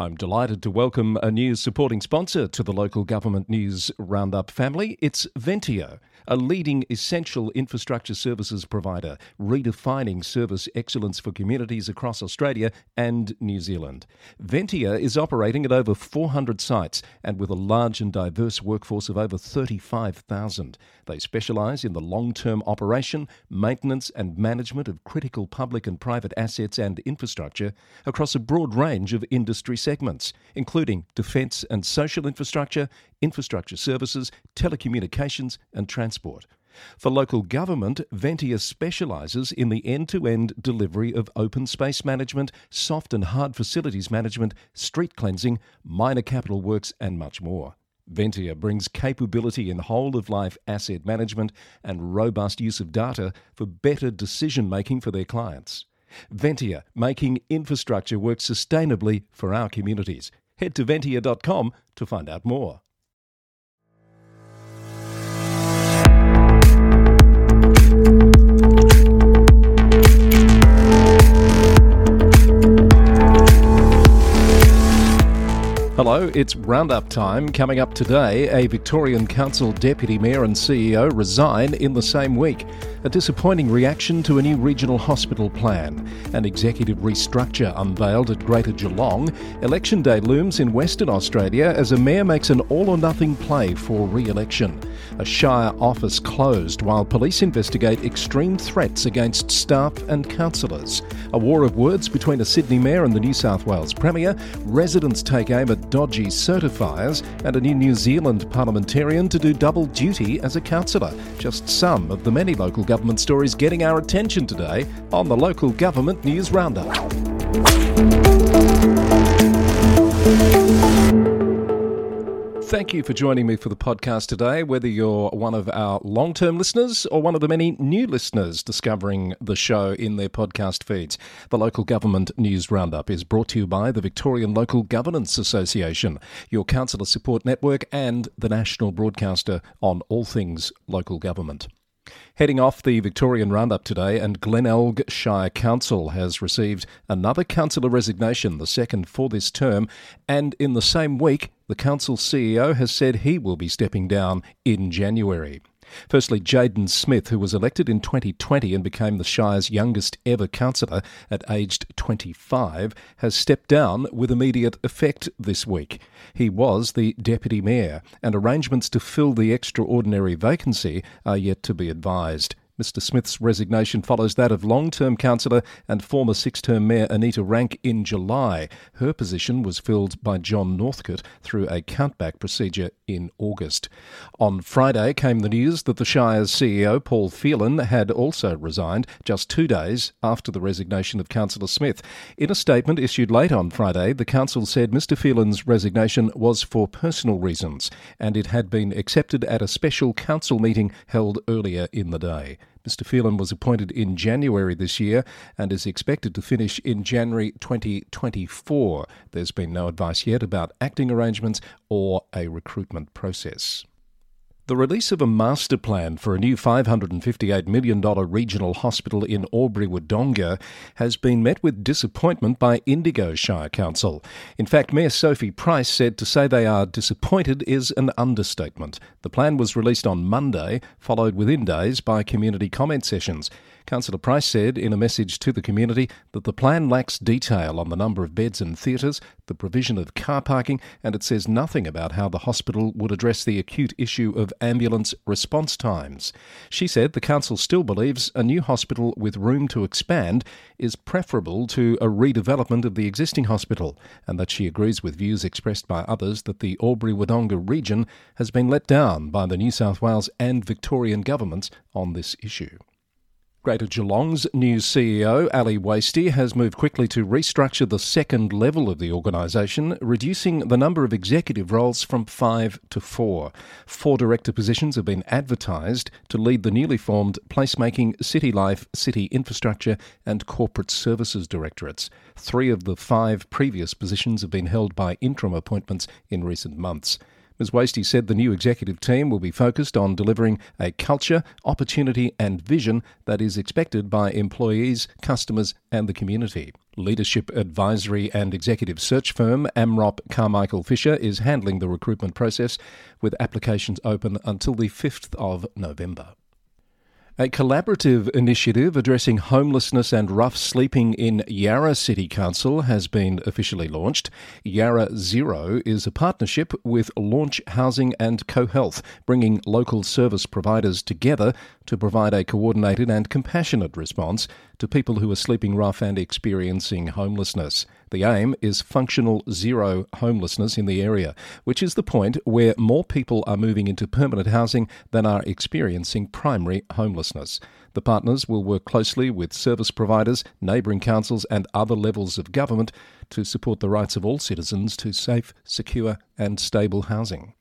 I'm delighted to welcome a new supporting sponsor to the local government news roundup family. It's Ventia, a leading essential infrastructure services provider, redefining service excellence for communities across Australia and New Zealand. Ventia is operating at over 400 sites and with a large and diverse workforce of over 35,000. They specialise in the long term operation, maintenance, and management of critical public and private assets and infrastructure across a broad range of industry sectors segments, including defence and social infrastructure, infrastructure services, telecommunications, and transport. For local government, Ventia specialises in the end to end delivery of open space management, soft and hard facilities management, street cleansing, minor capital works, and much more. Ventia brings capability in whole of life asset management and robust use of data for better decision making for their clients. Ventia, making infrastructure work sustainably for our communities. Head to ventia.com to find out more. Hello, it's roundup time. Coming up today, a Victorian Council Deputy Mayor and CEO resign in the same week. A disappointing reaction to a new regional hospital plan. An executive restructure unveiled at Greater Geelong. Election day looms in Western Australia as a mayor makes an all or nothing play for re election. A Shire office closed while police investigate extreme threats against staff and councillors. A war of words between a Sydney mayor and the New South Wales Premier. Residents take aim at dodgy certifiers. And a new New Zealand parliamentarian to do double duty as a councillor. Just some of the many local government stories getting our attention today on the Local Government News Roundup. Thank you for joining me for the podcast today, whether you're one of our long term listeners or one of the many new listeners discovering the show in their podcast feeds. The Local Government News Roundup is brought to you by the Victorian Local Governance Association, your councillor support network, and the national broadcaster on all things local government. Heading off the Victorian Roundup today, and Glenelg Shire Council has received another councillor resignation, the second for this term, and in the same week, the council CEO has said he will be stepping down in January. Firstly, Jaden Smith, who was elected in 2020 and became the Shire's youngest ever councillor at aged 25, has stepped down with immediate effect this week. He was the Deputy Mayor, and arrangements to fill the extraordinary vacancy are yet to be advised. Mr Smith's resignation follows that of long term councillor and former six term Mayor Anita Rank in July. Her position was filled by John Northcote through a countback procedure in August. On Friday came the news that the Shire's CEO, Paul Phelan, had also resigned just two days after the resignation of Councillor Smith. In a statement issued late on Friday, the council said Mr Phelan's resignation was for personal reasons and it had been accepted at a special council meeting held earlier in the day. Mr. Phelan was appointed in January this year and is expected to finish in January 2024. There's been no advice yet about acting arrangements or a recruitment process. The release of a master plan for a new $558 million regional hospital in Albury Wodonga has been met with disappointment by Indigo Shire Council. In fact, Mayor Sophie Price said to say they are disappointed is an understatement. The plan was released on Monday, followed within days by community comment sessions. Councillor Price said in a message to the community that the plan lacks detail on the number of beds and theatres, the provision of car parking, and it says nothing about how the hospital would address the acute issue of ambulance response times. She said the council still believes a new hospital with room to expand is preferable to a redevelopment of the existing hospital, and that she agrees with views expressed by others that the Albury Wodonga region has been let down by the New South Wales and Victorian governments on this issue. Greater Geelong's new CEO, Ali Wastie, has moved quickly to restructure the second level of the organisation, reducing the number of executive roles from five to four. Four director positions have been advertised to lead the newly formed Placemaking, City Life, City Infrastructure, and Corporate Services Directorates. Three of the five previous positions have been held by interim appointments in recent months. Ms. Wastie said the new executive team will be focused on delivering a culture, opportunity, and vision that is expected by employees, customers, and the community. Leadership advisory and executive search firm Amrop Carmichael Fisher is handling the recruitment process with applications open until the 5th of November. A collaborative initiative addressing homelessness and rough sleeping in Yarra City Council has been officially launched. Yarra Zero is a partnership with Launch Housing and CoHealth, bringing local service providers together to provide a coordinated and compassionate response to people who are sleeping rough and experiencing homelessness. The aim is functional zero homelessness in the area, which is the point where more people are moving into permanent housing than are experiencing primary homelessness. The partners will work closely with service providers, neighbouring councils, and other levels of government to support the rights of all citizens to safe, secure, and stable housing.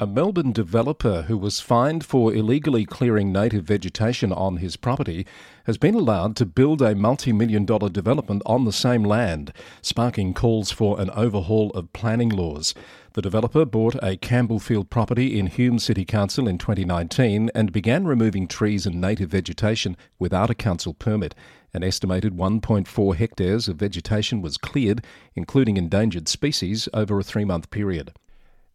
A Melbourne developer who was fined for illegally clearing native vegetation on his property has been allowed to build a multi million dollar development on the same land, sparking calls for an overhaul of planning laws. The developer bought a Campbellfield property in Hume City Council in 2019 and began removing trees and native vegetation without a council permit. An estimated 1.4 hectares of vegetation was cleared, including endangered species, over a three month period.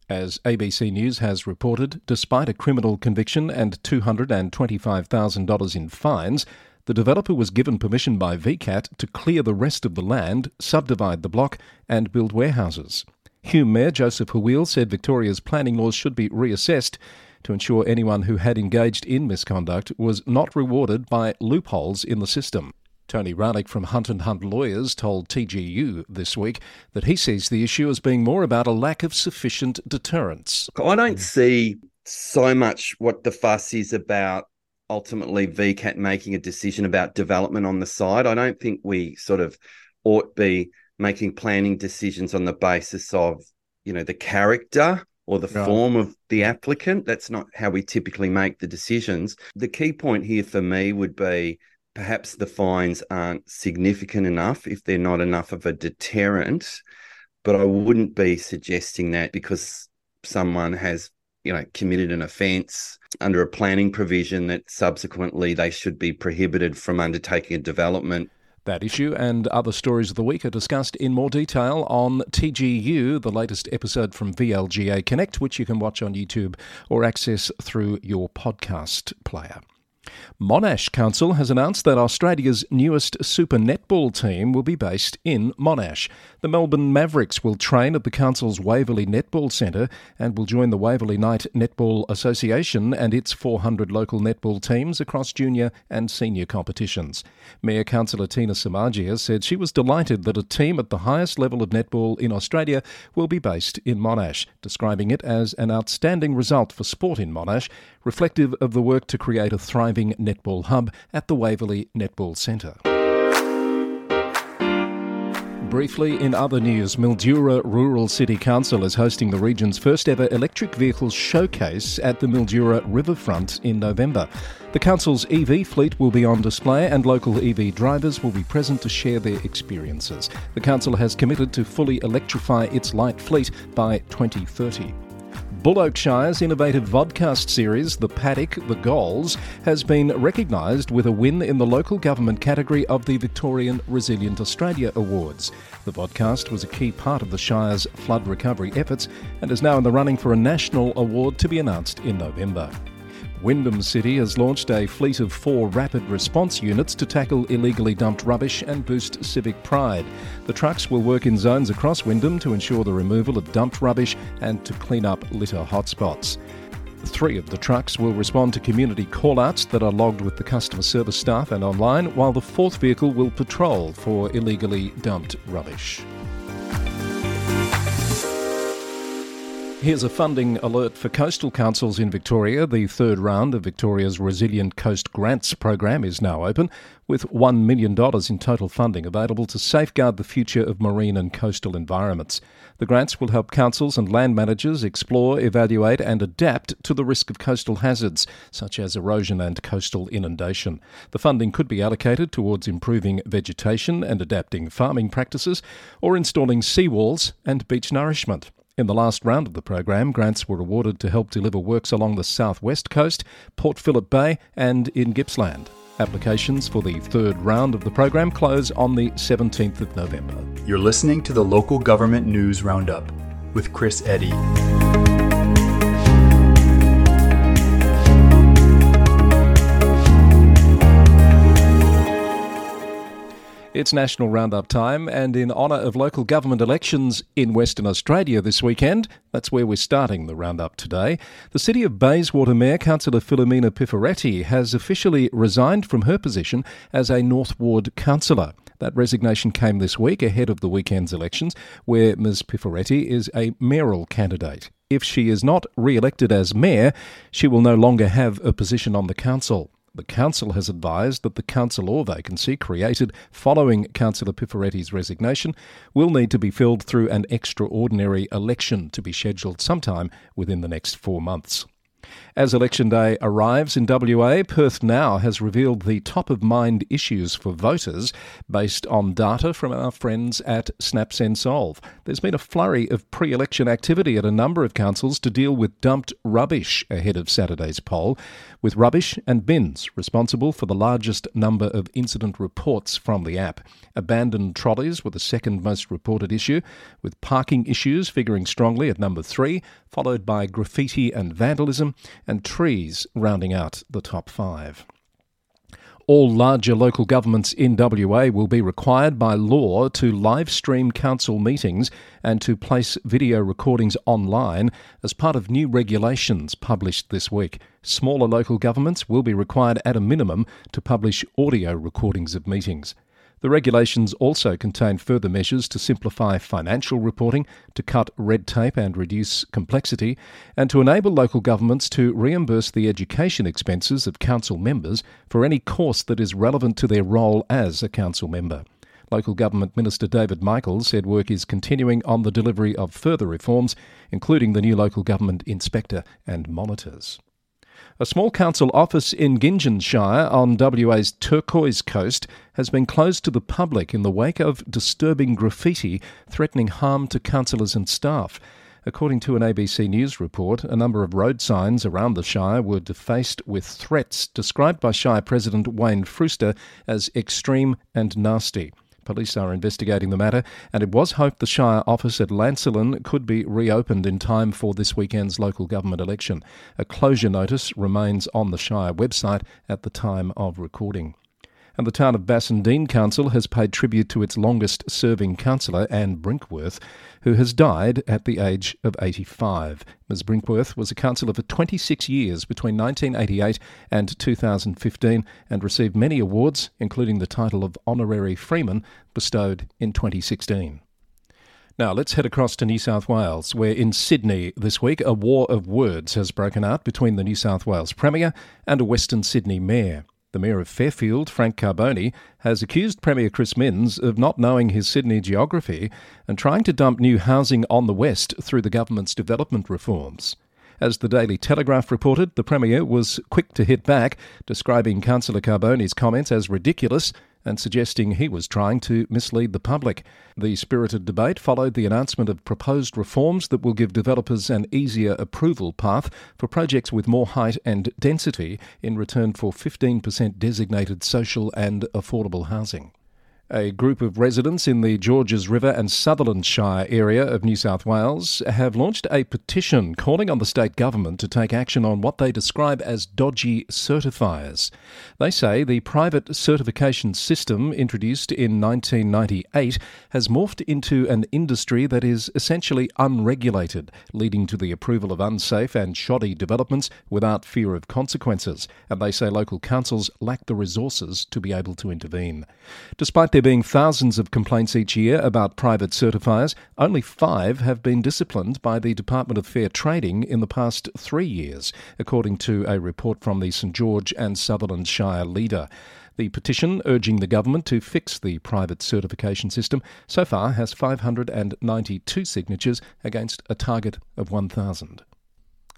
As ABC News has reported, despite a criminal conviction and $225,000 in fines, the developer was given permission by VCAT to clear the rest of the land, subdivide the block, and build warehouses. Hume Mayor Joseph Haweil said Victoria's planning laws should be reassessed to ensure anyone who had engaged in misconduct was not rewarded by loopholes in the system. Tony Ralick from Hunt and Hunt Lawyers told TGU this week that he sees the issue as being more about a lack of sufficient deterrence. I don't see so much what the fuss is about ultimately VCAT making a decision about development on the side. I don't think we sort of ought be making planning decisions on the basis of, you know, the character or the right. form of the applicant. That's not how we typically make the decisions. The key point here for me would be perhaps the fines aren't significant enough if they're not enough of a deterrent. But I wouldn't be suggesting that because someone has, you know, committed an offence under a planning provision that subsequently they should be prohibited from undertaking a development. That issue and other stories of the week are discussed in more detail on TGU, the latest episode from VLGA Connect, which you can watch on YouTube or access through your podcast player. Monash Council has announced that Australia's newest Super Netball team will be based in Monash. The Melbourne Mavericks will train at the Council's Waverley Netball Centre and will join the Waverley Night Netball Association and its 400 local netball teams across junior and senior competitions. Mayor Councillor Tina Samardzija said she was delighted that a team at the highest level of netball in Australia will be based in Monash, describing it as an outstanding result for sport in Monash, reflective of the work to create a thriving netball hub at the Waverley Netball Centre. Briefly, in other news, Mildura Rural City Council is hosting the region's first ever electric vehicles showcase at the Mildura Riverfront in November. The council's EV fleet will be on display and local EV drivers will be present to share their experiences. The council has committed to fully electrify its light fleet by 2030. Buloke Shire's innovative vodcast series, The Paddock, The Goals, has been recognised with a win in the local government category of the Victorian Resilient Australia Awards. The vodcast was a key part of the Shire's flood recovery efforts and is now in the running for a national award to be announced in November. Wyndham City has launched a fleet of four rapid response units to tackle illegally dumped rubbish and boost civic pride. The trucks will work in zones across Wyndham to ensure the removal of dumped rubbish and to clean up litter hotspots. Three of the trucks will respond to community callouts that are logged with the customer service staff and online, while the fourth vehicle will patrol for illegally dumped rubbish. Here's a funding alert for coastal councils in Victoria. The third round of Victoria's Resilient Coast Grants program is now open, with $1 million in total funding available to safeguard the future of marine and coastal environments. The grants will help councils and land managers explore, evaluate, and adapt to the risk of coastal hazards, such as erosion and coastal inundation. The funding could be allocated towards improving vegetation and adapting farming practices, or installing seawalls and beach nourishment. In the last round of the program, grants were awarded to help deliver works along the southwest coast, Port Phillip Bay, and in Gippsland. Applications for the third round of the program close on the 17th of November. You're listening to the Local Government News Roundup with Chris Eddy. It's National Roundup time, and in honour of local government elections in Western Australia this weekend, that's where we're starting the Roundup today. The City of Bayswater Mayor, Councillor Filomena Piffaretti, has officially resigned from her position as a North Ward councillor. That resignation came this week ahead of the weekend's elections, where Ms. Piffaretti is a mayoral candidate. If she is not re elected as mayor, she will no longer have a position on the council. The council has advised that the council or vacancy created following Councillor Piffaretti's resignation will need to be filled through an extraordinary election to be scheduled sometime within the next four months. As election day arrives in WA, Perth Now has revealed the top of mind issues for voters based on data from our friends at Snap Send Solve. There's been a flurry of pre election activity at a number of councils to deal with dumped rubbish ahead of Saturday's poll, with rubbish and bins responsible for the largest number of incident reports from the app. Abandoned trolleys were the second most reported issue, with parking issues figuring strongly at number three, followed by graffiti and vandalism and trees rounding out the top five. All larger local governments in WA will be required by law to live stream council meetings and to place video recordings online as part of new regulations published this week. Smaller local governments will be required at a minimum to publish audio recordings of meetings. The regulations also contain further measures to simplify financial reporting, to cut red tape and reduce complexity, and to enable local governments to reimburse the education expenses of council members for any course that is relevant to their role as a council member. Local Government Minister David Michaels said work is continuing on the delivery of further reforms, including the new local government inspector and monitors. A small council office in Gingin Shire on WA's Turquoise Coast has been closed to the public in the wake of disturbing graffiti threatening harm to councillors and staff. According to an ABC News report, a number of road signs around the Shire were defaced with threats described by Shire President Wayne Fewster as extreme and nasty. Police are investigating the matter, and it was hoped the Shire office at Lancelin could be reopened in time for this weekend's local government election. A closure notice remains on the Shire website at the time of recording and the town of Bassendean Council has paid tribute to its longest serving councillor, Anne Brinkworth, who has died at the age of 85. Ms. Brinkworth was a councillor for 26 years between 1988 and 2015 and received many awards, including the title of Honorary Freeman, bestowed in 2016. Now, let's head across to New South Wales, where in Sydney this week a war of words has broken out between the New South Wales Premier and a Western Sydney Mayor. The Mayor of Fairfield, Frank Carbone, has accused Premier Chris Minns of not knowing his Sydney geography and trying to dump new housing on the west through the government's development reforms. As the Daily Telegraph reported, the Premier was quick to hit back, describing Councillor Carbone's comments as ridiculous and suggesting he was trying to mislead the public. The spirited debate followed the announcement of proposed reforms that will give developers an easier approval path for projects with more height and density in return for 15% designated social and affordable housing. A group of residents in the Georges River and Sutherland Shire area of New South Wales have launched a petition calling on the state government to take action on what they describe as dodgy certifiers. They say the private certification system introduced in 1998 has morphed into an industry that is essentially unregulated, leading to the approval of unsafe and shoddy developments without fear of consequences. And they say local councils lack the resources to be able to intervene. Despite there being thousands of complaints each year about private certifiers, only five have been disciplined by the Department of Fair Trading in the past three years, according to a report from the St George and Sutherland Shire leader. The petition urging the government to fix the private certification system so far has 592 signatures against a target of 1,000.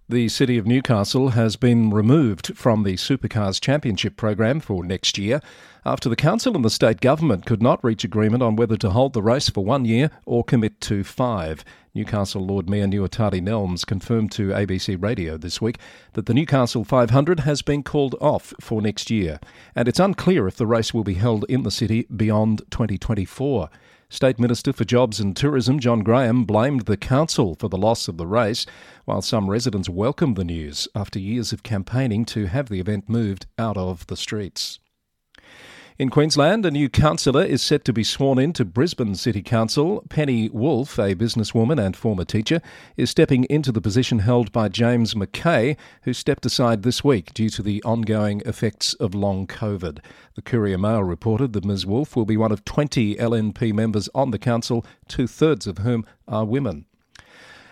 The City of Newcastle has been removed from the Supercars Championship program for next year after the Council and the state government could not reach agreement on whether to hold the race for one year or commit to five. Newcastle Lord Mayor Nuatali Nelmes confirmed to ABC Radio this week that the Newcastle 500 has been called off for next year, and it's unclear if the race will be held in the city beyond 2024. State Minister for Jobs and Tourism John Graham blamed the council for the loss of the race, while some residents welcomed the news after years of campaigning to have the event moved out of the streets. In Queensland, a new councillor is set to be sworn in to Brisbane City Council. Penny Wolff, a businesswoman and former teacher, is stepping into the position held by James Mackay, who stepped aside this week due to the ongoing effects of long COVID. The Courier Mail reported that Ms. Wolff will be one of 20 LNP members on the council, two thirds of whom are women.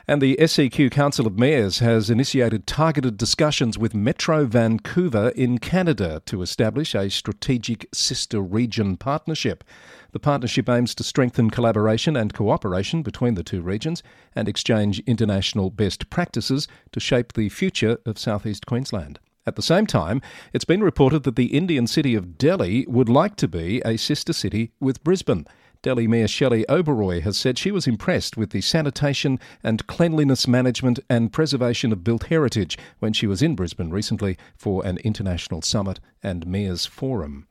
And the SEQ Council of Mayors has initiated targeted discussions with Metro Vancouver in Canada to establish a strategic sister region partnership. The partnership aims to strengthen collaboration and cooperation between the two regions and exchange international best practices to shape the future of southeast Queensland. At the same time, it's been reported that the Indian city of Delhi would like to be a sister city with Brisbane. Delhi Mayor Shelly Oberoi has said she was impressed with the sanitation and cleanliness management and preservation of built heritage when she was in Brisbane recently for an international summit and mayors forum.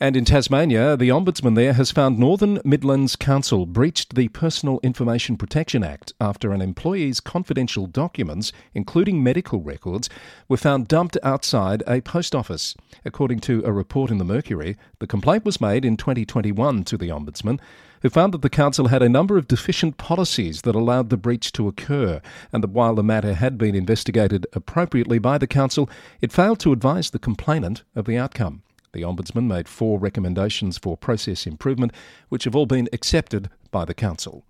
And in Tasmania, the Ombudsman there has found Northern Midlands Council breached the Personal Information Protection Act after an employee's confidential documents, including medical records, were found dumped outside a post office. According to a report in the Mercury, the complaint was made in 2021 to the Ombudsman, who found that the Council had a number of deficient policies that allowed the breach to occur, and that while the matter had been investigated appropriately by the Council, it failed to advise the complainant of the outcome. The Ombudsman made four recommendations for process improvement, which have all been accepted by the Council.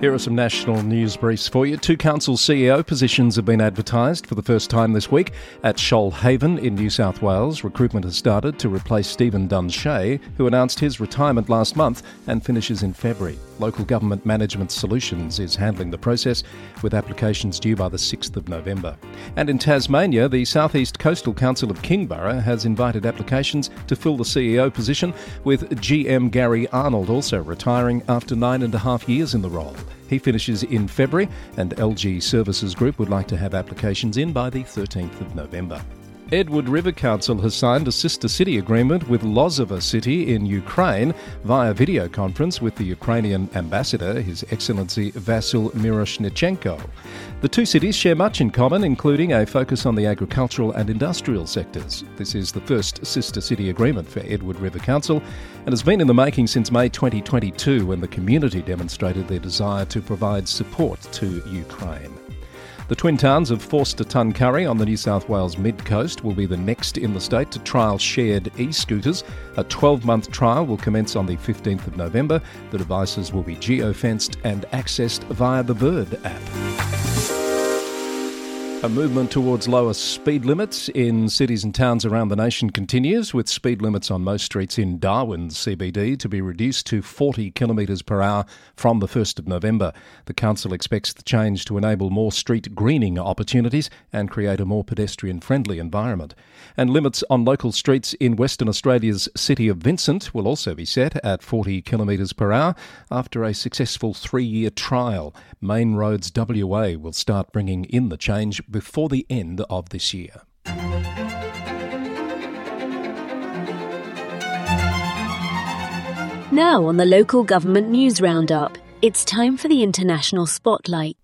Here are some national news briefs for you. Two council CEO positions have been advertised for the first time this week. At Shoalhaven in New South Wales, recruitment has started to replace Stephen Dunshea, who announced his retirement last month and finishes in February. Local Government Management Solutions is handling the process, with applications due by the 6th of November. And in Tasmania, the Southeast Coastal Council of Kingborough has invited applications to fill the CEO position, with GM Gary Arnold also retiring after nine and a half years in the role. He finishes in February, and LG Services Group would like to have applications in by the 13th of November. Edward River Council has signed a sister city agreement with Lozova City in Ukraine via video conference with the Ukrainian ambassador, His Excellency Vasyl Myroshnychenko. The two cities share much in common, including a focus on the agricultural and industrial sectors. This is the first sister city agreement for Edward River Council and has been in the making since May 2022 when the community demonstrated their desire to provide support to Ukraine. The twin towns of Forster Tuncurry on the New South Wales mid coast will be the next in the state to trial shared e scooters. A 12 month trial will commence on the 15th of November. The devices will be geo fenced and accessed via the Bird app. A movement towards lower speed limits in cities and towns around the nation continues, with speed limits on most streets in Darwin's CBD to be reduced to 40 kilometres per hour from the 1st of November. The council expects the change to enable more street greening opportunities and create a more pedestrian friendly environment. And limits on local streets in Western Australia's city of Vincent will also be set at 40 kilometres per hour after a successful three year trial. Main Roads WA will start bringing in the change before the end of this year. Now, on the local government news roundup, it's time for the international spotlight.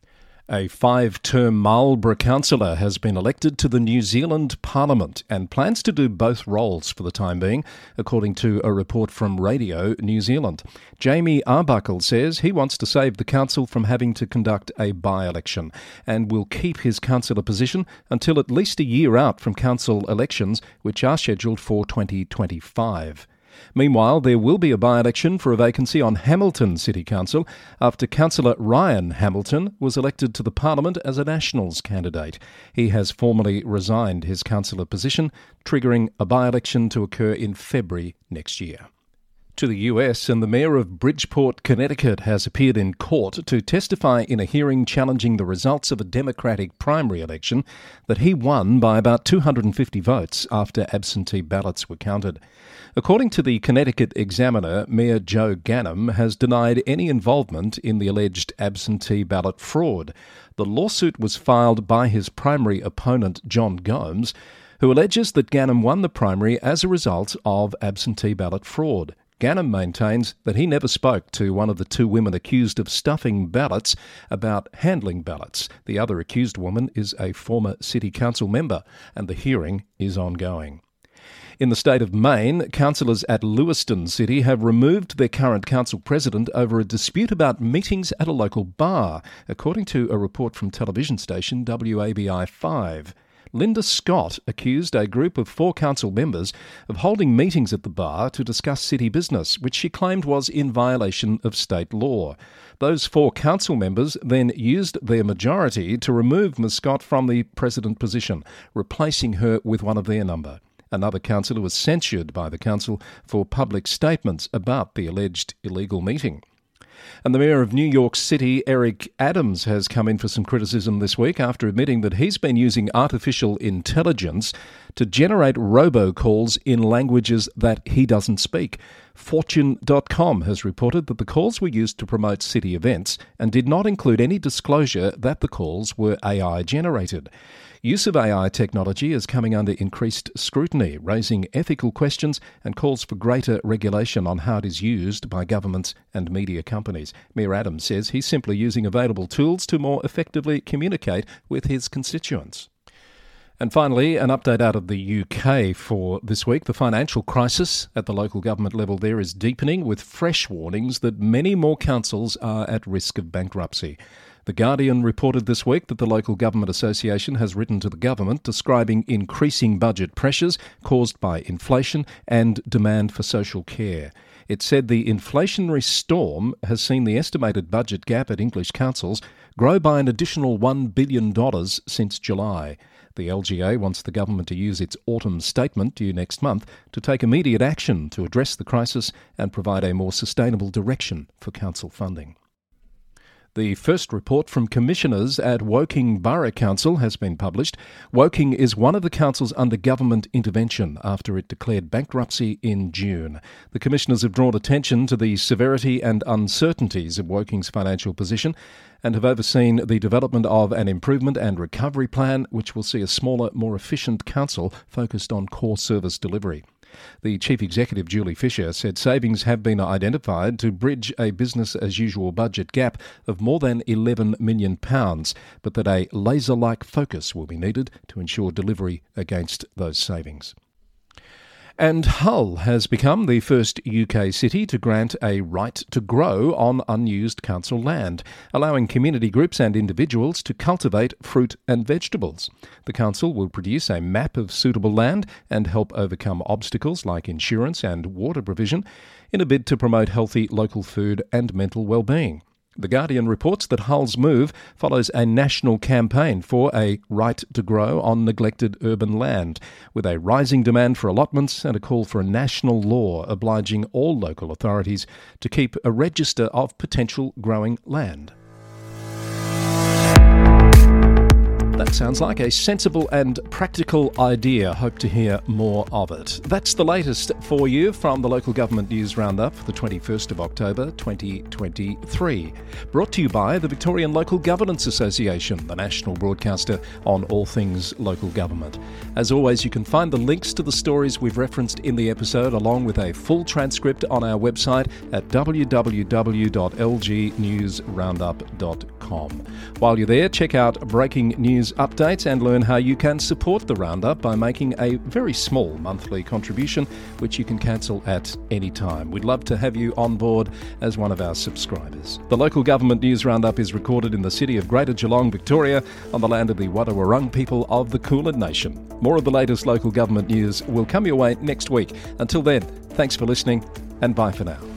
A five term Marlborough councillor has been elected to the New Zealand Parliament and plans to do both roles for the time being, according to a report from Radio New Zealand. Jamie Arbuckle says he wants to save the council from having to conduct a by election and will keep his councillor position until at least a year out from council elections, which are scheduled for 2025. Meanwhile, there will be a by election for a vacancy on Hamilton City Council after Councillor Ryan Hamilton was elected to the Parliament as a Nationals candidate. He has formally resigned his councillor position, triggering a by election to occur in February next year. To the US, and the mayor of Bridgeport, Connecticut, has appeared in court to testify in a hearing challenging the results of a Democratic primary election that he won by about 250 votes after absentee ballots were counted. According to the Connecticut Examiner, Mayor Joe Ganim has denied any involvement in the alleged absentee ballot fraud. The lawsuit was filed by his primary opponent, John Gomes, who alleges that Ganim won the primary as a result of absentee ballot fraud. Ganim maintains that he never spoke to one of the two women accused of stuffing ballots about handling ballots. The other accused woman is a former City Council member, and the hearing is ongoing. In the state of Maine, councillors at Lewiston City have removed their current council president over a dispute about meetings at a local bar, according to a report from television station WABI 5. Linda Scott accused a group of four council members of holding meetings at the bar to discuss city business, which she claimed was in violation of state law. Those four council members then used their majority to remove Ms. Scott from the president position, replacing her with one of their number. Another councillor was censured by the council for public statements about the alleged illegal meeting. And the Mayor of New York City, Eric Adams, has come in for some criticism this week after admitting that he's been using artificial intelligence to generate robocalls in languages that he doesn't speak. Fortune.com has reported that the calls were used to promote city events and did not include any disclosure that the calls were AI generated. Use of AI technology is coming under increased scrutiny, raising ethical questions and calls for greater regulation on how it is used by governments and media companies. Mayor Adams says he's simply using available tools to more effectively communicate with his constituents. And finally, an update out of the UK for this week. The financial crisis at the local government level there is deepening, with fresh warnings that many more councils are at risk of bankruptcy. The Guardian reported this week that the Local Government Association has written to the government describing increasing budget pressures caused by inflation and demand for social care. It said the inflationary storm has seen the estimated budget gap at English councils grow by an additional $1 billion since July. The LGA wants the government to use its autumn statement due next month to take immediate action to address the crisis and provide a more sustainable direction for council funding. The first report from commissioners at Woking Borough Council has been published. Woking is one of the councils under government intervention after it declared bankruptcy in June. The commissioners have drawn attention to the severity and uncertainties of Woking's financial position and have overseen the development of an improvement and recovery plan which will see a smaller, more efficient council focused on core service delivery. The Chief Executive, Julie Fisher, said savings have been identified to bridge a business as usual budget gap of more than £11 million, but that a laser like focus will be needed to ensure delivery against those savings. And Hull has become the first UK city to grant a right to grow on unused council land, allowing community groups and individuals to cultivate fruit and vegetables. The council will produce a map of suitable land and help overcome obstacles like insurance and water provision in a bid to promote healthy local food and mental well-being. The Guardian reports that Hull's move follows a national campaign for a right to grow on neglected urban land, with a rising demand for allotments and a call for a national law obliging all local authorities to keep a register of potential growing land. That sounds like a sensible and practical idea. Hope to hear more of it. That's the latest for you from the Local Government News Roundup for the 21st of October 2023. Brought to you by the Victorian Local Governance Association, the national broadcaster on all things local government. As always, you can find the links to the stories we've referenced in the episode along with a full transcript on our website at www.lgnewsroundup.com. While you're there, check out breaking news news updates and learn how you can support the Roundup by making a very small monthly contribution, which you can cancel at any time. We'd love to have you on board as one of our subscribers. The local government news Roundup is recorded in the city of Greater Geelong, Victoria, on the land of the Wadawurrung people of the Kulin Nation. More of the latest local government news will come your way next week. Until then, thanks for listening and bye for now.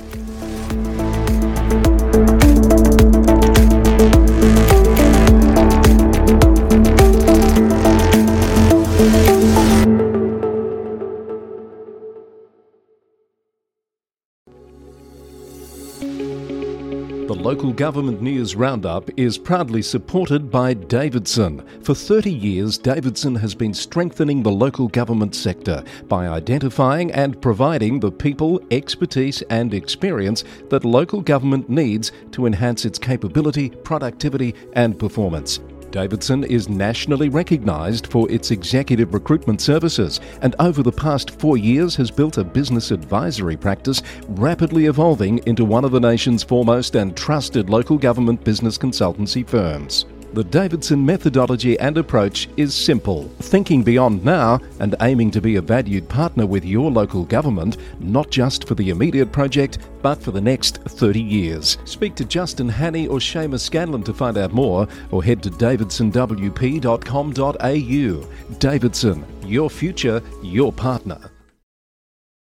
Local government news roundup is proudly supported by Davidson. For 30 years, Davidson has been strengthening the local government sector by identifying and providing the people, expertise, and experience that local government needs to enhance its capability, productivity, and performance. Davidson is nationally recognised for its executive recruitment services and over the past four years has built a business advisory practice rapidly evolving into one of the nation's foremost and trusted local government business consultancy firms. The Davidson methodology and approach is simple thinking beyond now and aiming to be a valued partner with your local government, not just for the immediate project, but for the next 30 years. Speak to Justin Hannay or Seamus Scanlon to find out more, or head to davidsonwp.com.au. Davidson, your future, your partner.